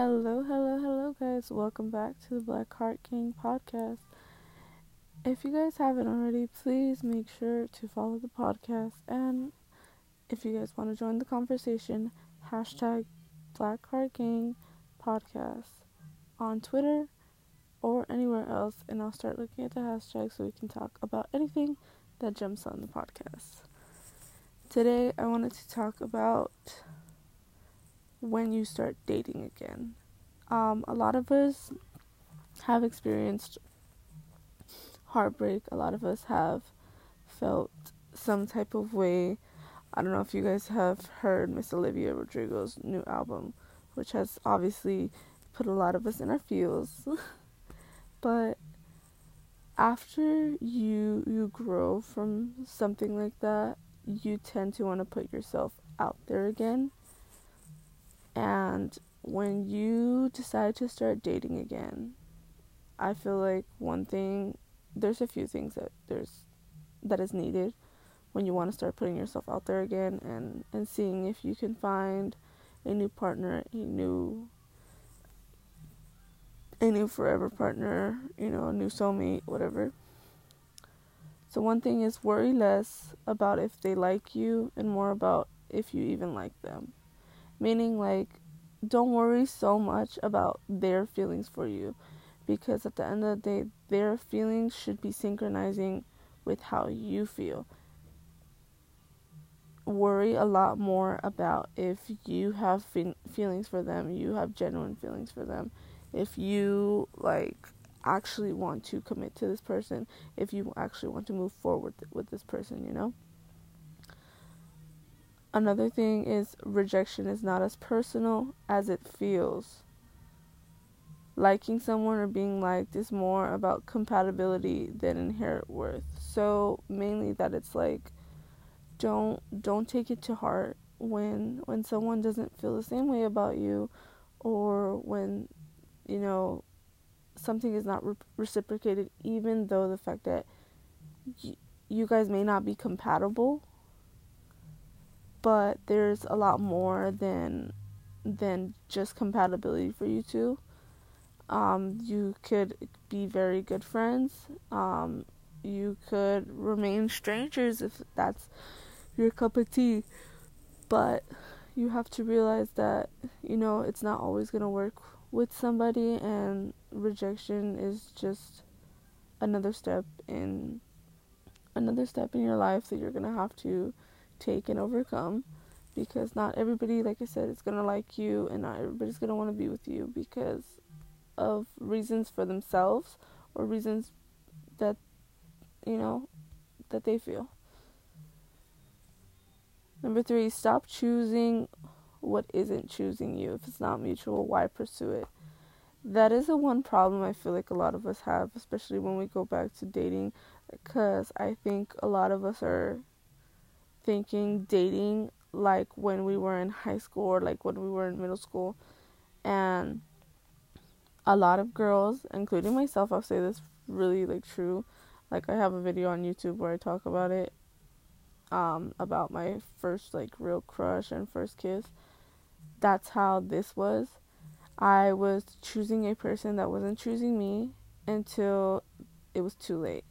Hello, hello, hello, guys. Welcome back to the Black Heart King podcast. If you guys haven't already, please make sure to follow the podcast. And if you guys want to join the conversation, hashtag Black Heart King podcast on Twitter or anywhere else. And I'll start looking at the hashtag so we can talk about anything that jumps on the podcast. Today, I wanted to talk about when you start dating again. Um, a lot of us have experienced heartbreak. A lot of us have felt some type of way. I don't know if you guys have heard Miss Olivia Rodrigo's new album, which has obviously put a lot of us in our feels. but after you you grow from something like that, you tend to want to put yourself out there again and when you decide to start dating again, I feel like one thing there's a few things that there's that is needed when you want to start putting yourself out there again and and seeing if you can find a new partner, a new a new forever partner, you know, a new soulmate, whatever. So one thing is worry less about if they like you and more about if you even like them. Meaning, like, don't worry so much about their feelings for you because at the end of the day, their feelings should be synchronizing with how you feel. Worry a lot more about if you have fe- feelings for them, you have genuine feelings for them. If you, like, actually want to commit to this person, if you actually want to move forward with this person, you know? Another thing is rejection is not as personal as it feels. Liking someone or being liked is more about compatibility than inherent worth. So mainly that it's like don't don't take it to heart when when someone doesn't feel the same way about you or when you know something is not re- reciprocated even though the fact that y- you guys may not be compatible but there's a lot more than than just compatibility for you two. Um, you could be very good friends. Um, you could remain strangers if that's your cup of tea. But you have to realize that, you know, it's not always going to work with somebody, and rejection is just another step in another step in your life that you're going to have to take and overcome because not everybody like I said is going to like you and not everybody's going to want to be with you because of reasons for themselves or reasons that you know that they feel. Number 3, stop choosing what isn't choosing you. If it's not mutual, why pursue it? That is the one problem I feel like a lot of us have, especially when we go back to dating, because I think a lot of us are thinking dating like when we were in high school or like when we were in middle school. And a lot of girls including myself i'll say this really like true. Like i have a video on youtube where i talk about it um about my first like real crush and first kiss. That's how this was. I was choosing a person that wasn't choosing me until it was too late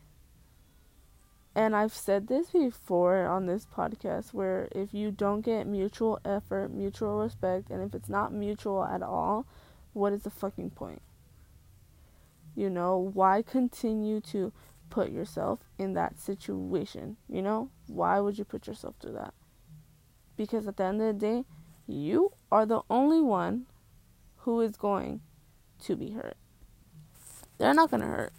and I've said this before on this podcast where if you don't get mutual effort, mutual respect, and if it's not mutual at all, what is the fucking point? You know, why continue to put yourself in that situation? You know, why would you put yourself through that? Because at the end of the day, you are the only one who is going to be hurt. They're not going to hurt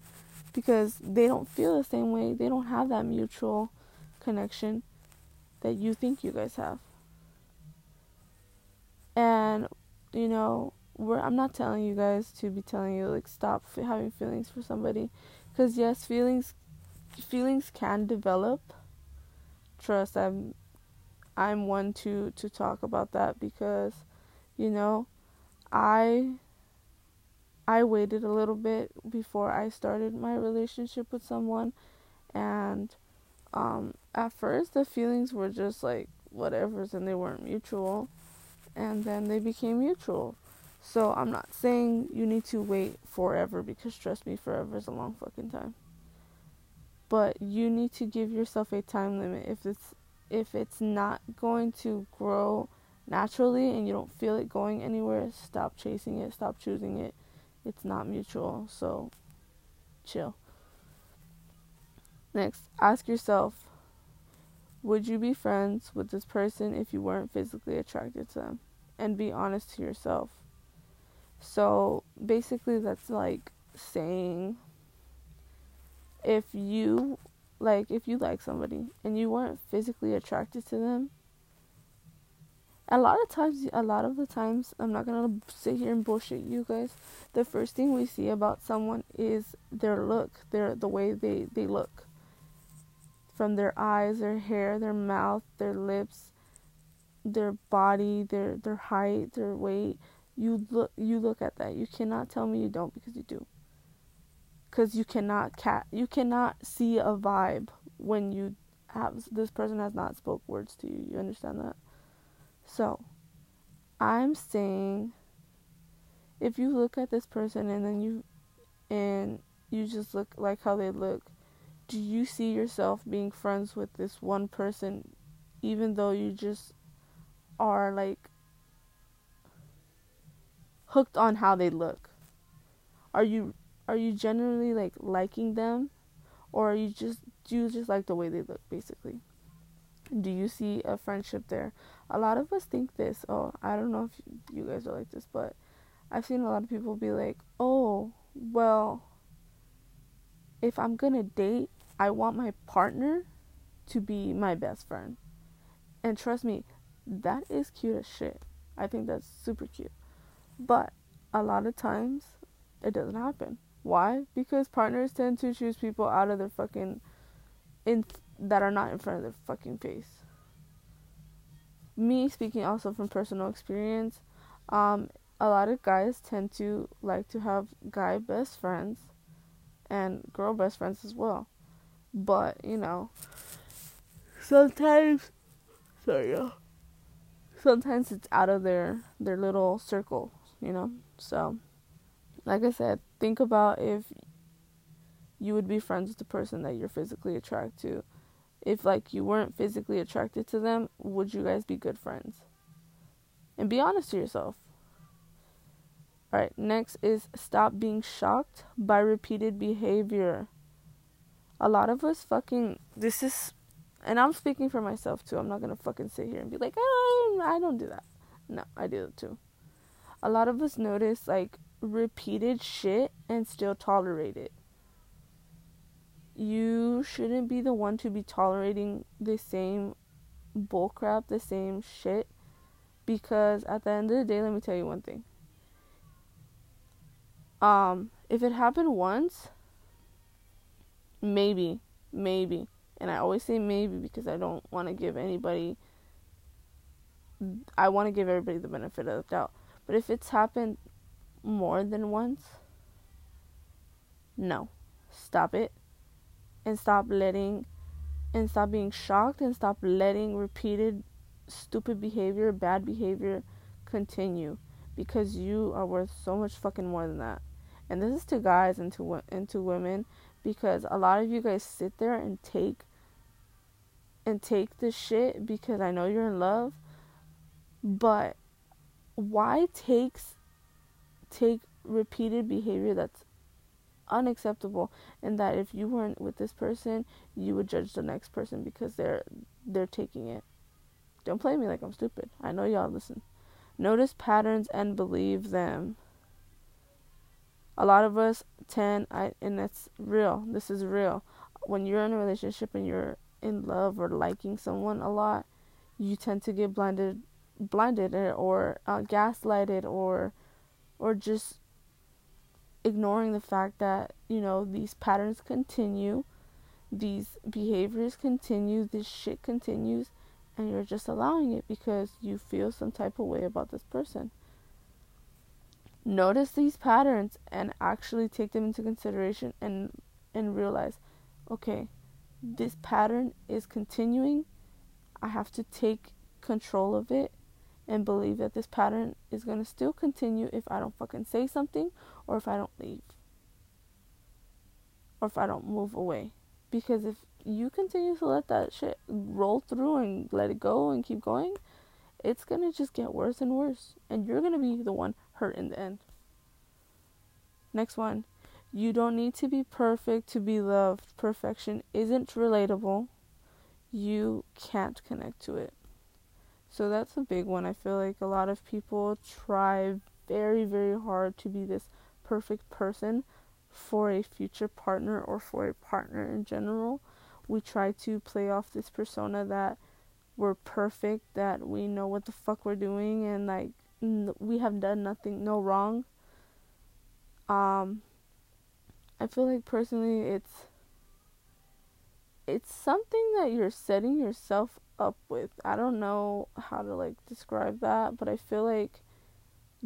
because they don't feel the same way. They don't have that mutual connection that you think you guys have. And you know, I'm not telling you guys to be telling you like stop having feelings for somebody cuz yes, feelings feelings can develop. Trust I'm I'm one to to talk about that because you know, I I waited a little bit before I started my relationship with someone and um, at first the feelings were just like whatever's and they weren't mutual and then they became mutual So I'm not saying you need to wait forever because trust me, forever is a long fucking time. But you need to give yourself a time limit. If it's if it's not going to grow naturally and you don't feel it going anywhere, stop chasing it, stop choosing it. It's not mutual. So chill. Next, ask yourself would you be friends with this person if you weren't physically attracted to them? And be honest to yourself. So basically, that's like saying if you like if you like somebody and you weren't physically attracted to them a lot of times a lot of the times i'm not gonna sit here and bullshit you guys. The first thing we see about someone is their look their the way they they look. From their eyes their hair their mouth their lips their body their their height their weight. You look you look at that. You cannot tell me you don't because you do. Because you cannot cat you cannot see a vibe when you have this person has not spoke words to you. You understand that so i'm saying if you look at this person and then you and you just look like how they look do you see yourself being friends with this one person even though you just are like hooked on how they look? Are you are you generally like liking them? Or are you just do you just like the way they look basically? Do you see a friendship there a lot of us think this. Oh i don't know if you guys are like this but i've seen a lot of people be like oh well if i'm gonna date i want my partner to be my best friend. And trust me that is cute as shit. I think that's super cute. But a lot of times it doesn't happen. Why? Because partners tend to choose people out of their fucking in that are not in front of their fucking face. Me speaking also from personal experience, um, a lot of guys tend to like to have guy best friends and girl best friends as well. But, you know, sometimes sorry, yeah. Sometimes it's out of their their little circle, you know. So, like I said, think about if you would be friends with the person that you're physically attracted to. If like you weren't physically attracted to them, would you guys be good friends? And be honest to yourself. Alright, next is stop being shocked by repeated behavior. A lot of us fucking this is and I'm speaking for myself too. I'm not gonna fucking sit here and be like, oh, I don't do that. No, I do it too. A lot of us notice like repeated shit and still tolerate it. You shouldn't be the one to be tolerating the same bullcrap, the same shit, because at the end of the day, let me tell you one thing. Um, if it happened once, maybe, maybe, and I always say maybe because I don't want to give anybody. I want to give everybody the benefit of the doubt. But if it's happened more than once, no. Stop it. And stop letting and stop being shocked and stop letting repeated stupid behavior, bad behavior continue because you are worth so much fucking more than that. And this is to guys and to and to women because a lot of you guys sit there and take and take this shit because I know you're in love, but why takes take repeated behavior that's unacceptable and that if you weren't with this person you would judge the next person because they're they're taking it. Don't play me like i'm stupid. I know y'all listen. Notice patterns and believe them. A lot of us tend i and that's real. This is real. When you're in a relationship and you're in love or liking someone a lot you tend to get blinded blinded or uh, gaslighted or or just ignoring the fact that, you know, these patterns continue, these behaviors continue, this shit continues, and you're just allowing it because you feel some type of way about this person. Notice these patterns and actually take them into consideration and and realize, okay, this pattern is continuing. I have to take control of it and believe that this pattern is going to still continue if I don't fucking say something or if I don't leave or if I don't move away. Because if you continue to let that shit roll through and let it go and keep going, it's going to just get worse and worse. And you're going to be the one hurt in the end. Next one. You don't need to be perfect to be loved. Perfection isn't relatable. You can't connect to it. So that's a big one. I feel like a lot of people try very, very hard to be this perfect person for a future partner or for a partner in general. We try to play off this persona that we're perfect, that we know what the fuck we're doing, and like n- we have done nothing, no wrong. Um, I feel like personally, it's it's something that you're setting yourself up with. I don't know how to like describe that, but I feel like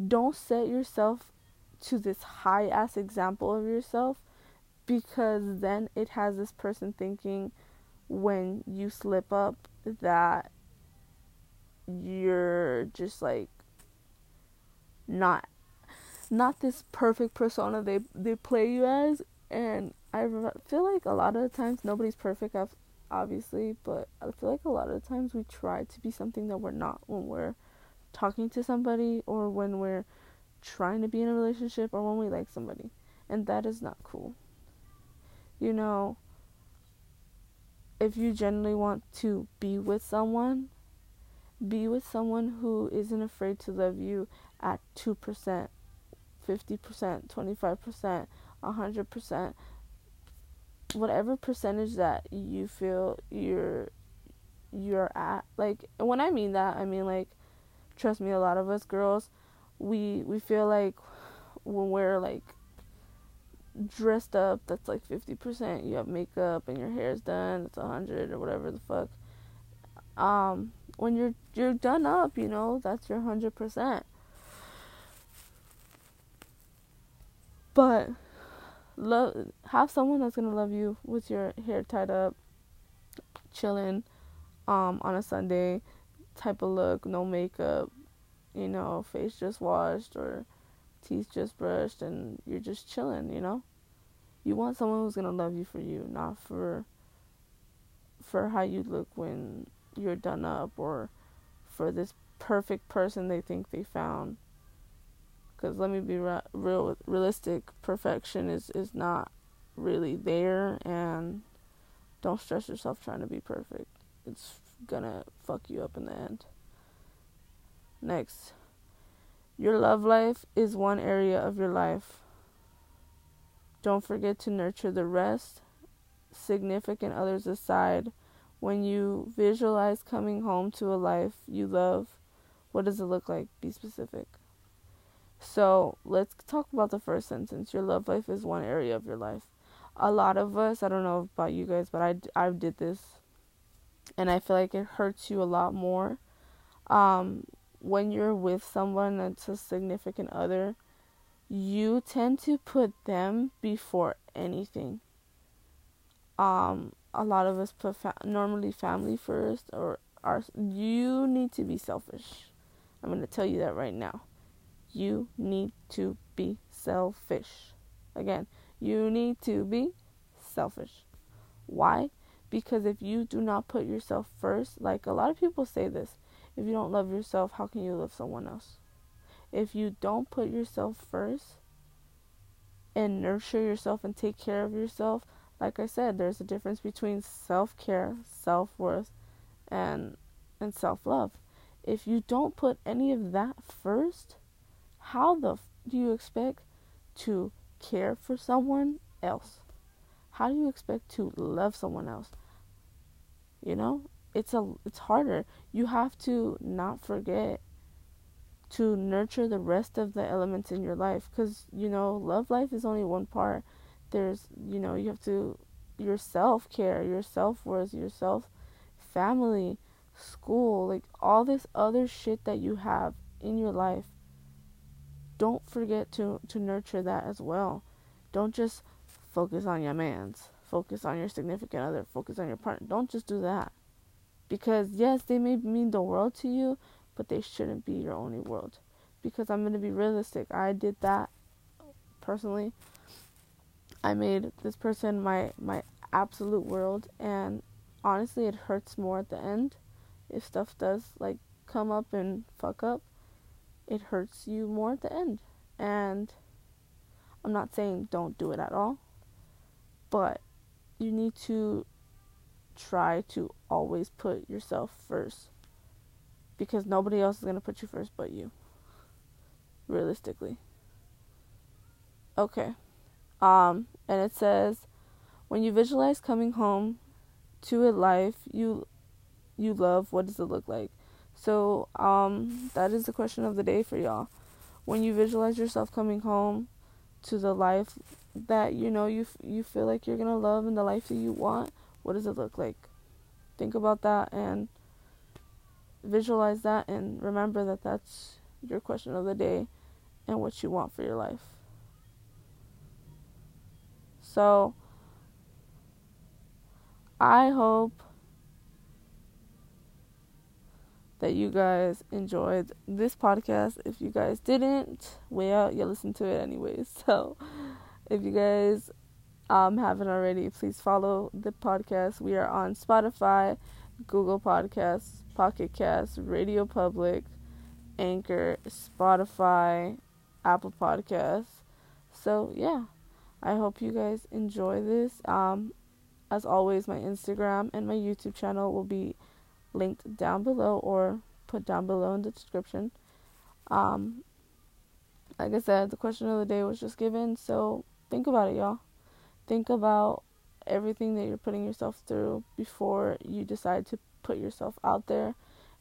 don't set yourself to this high ass example of yourself because then it has this person thinking when you slip up that you're just like not not this perfect persona they they play you as and I feel like a lot of times nobody's perfect obviously but I feel like a lot of times we try to be something that we're not when we're talking to somebody or when we're trying to be in a relationship or when we like somebody. And that is not cool. You know, if you genuinely want to be with someone, be with someone who isn't afraid to love you at 2%, 50%, 25%, 100%, whatever percentage that you feel you're you're at. Like when I mean that, I mean like trust me, a lot of us girls we we feel like when we're like dressed up that's like 50% you have makeup and your hair's done it's 100 or whatever the fuck um when you're you're done up you know that's your 100% but love have someone that's to love you with your hair tied up chilling um on a sunday type of look no makeup you know, face just washed or teeth just brushed and you're just chilling, you know? You want someone who's to love you for you, not for for how you look when you're done up or for this perfect person they think they found. Cuz let me be real realistic, perfection is is not really there and don't stress yourself trying to be perfect. It's to fuck you up in the end. Next, your love life is one area of your life. Don't forget to nurture the rest, significant others aside. When you visualize coming home to a life you love, what does it look like? Be specific. So let's talk about the first sentence. Your love life is one area of your life. A lot of us, I don't know about you guys, but I, I did this and I feel like it hurts you a lot more. Um, when you're with someone that's a significant other, you tend to put them before anything. Um, a lot of us put fa- normally family first, or our. You need to be selfish. I'm gonna tell you that right now. You need to be selfish. Again, you need to be selfish. Why? Because if you do not put yourself first, like a lot of people say this, if you don't love yourself, how can you love someone else? If you don't put yourself first and nurture yourself and take care of yourself, like I said, there's a difference between self-care, self-worth, and and self-love. If you don't put any of that first, how the f- do you expect to care for someone else? How do you expect to love someone else? You know, it's a it's harder. You have to not forget to nurture the rest of the elements in your life cuz you know, love life is only one part. There's, you know, you have to your self-care, your self-worth, your self family, school, like all this other shit that you have in your life. Don't forget to to nurture that as well. Don't just focus on your man's. Focus on your significant other. Focus on your partner. Don't just do that because yes, they may mean the world to you, but they shouldn't be your only world. Because I'm going to be realistic. I did that personally. I made this person my my absolute world and honestly it hurts more at the end if stuff does like come up and fuck up. It hurts you more at the end. And I'm not saying don't do it at all, but you need to try to always put yourself first because nobody else is going to put you first but you realistically okay um and it says when you visualize coming home to a life you you love what does it look like so um that is the question of the day for y'all when you visualize yourself coming home to the life that you know you you feel like you're to love and the life that you want what does it look like think about that and visualize that and remember that that's your question of the day and what you want for your life. So, I hope that you guys enjoyed this podcast. If you guys didn't, well, you listen to it anyways. So, if you guys um, haven't already, please follow the podcast. We are on Spotify, Google Podcasts, Pocket Casts, Radio Public, Anchor, Spotify, Apple Podcasts. So yeah, I hope you guys enjoy this. Um, as always, my Instagram and my YouTube channel will be linked down below or put down below in the description. Um, like I said, the question of the day was just given, so think about it, y'all think about everything that you're putting yourself through before you decide to put yourself out there.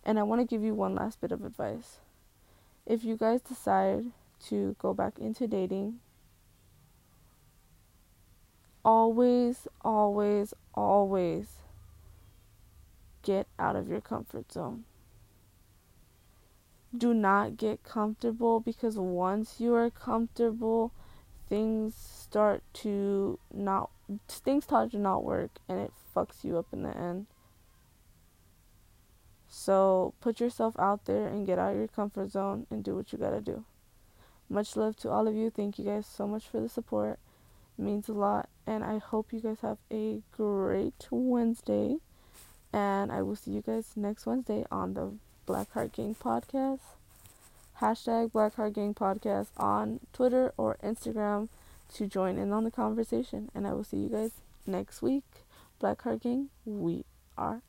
And I want to give you one last bit of advice. If you guys decide to go back into dating, always, always, always get out of your comfort zone. Do not get comfortable because once you are comfortable, things start to not things start to not work and it fucks you up in the end. So put yourself out there and get out of your comfort zone and do what you gotta do. Much love to all of you. Thank you guys so much for the support. It means a lot. And I hope you guys have a great Wednesday. And I will see you guys next Wednesday on the Black Heart Gang podcast hashtag Black Heart Gang Podcast on Twitter or Instagram to join in on the conversation. And I will see you guys next week. Black Heart Gang, we are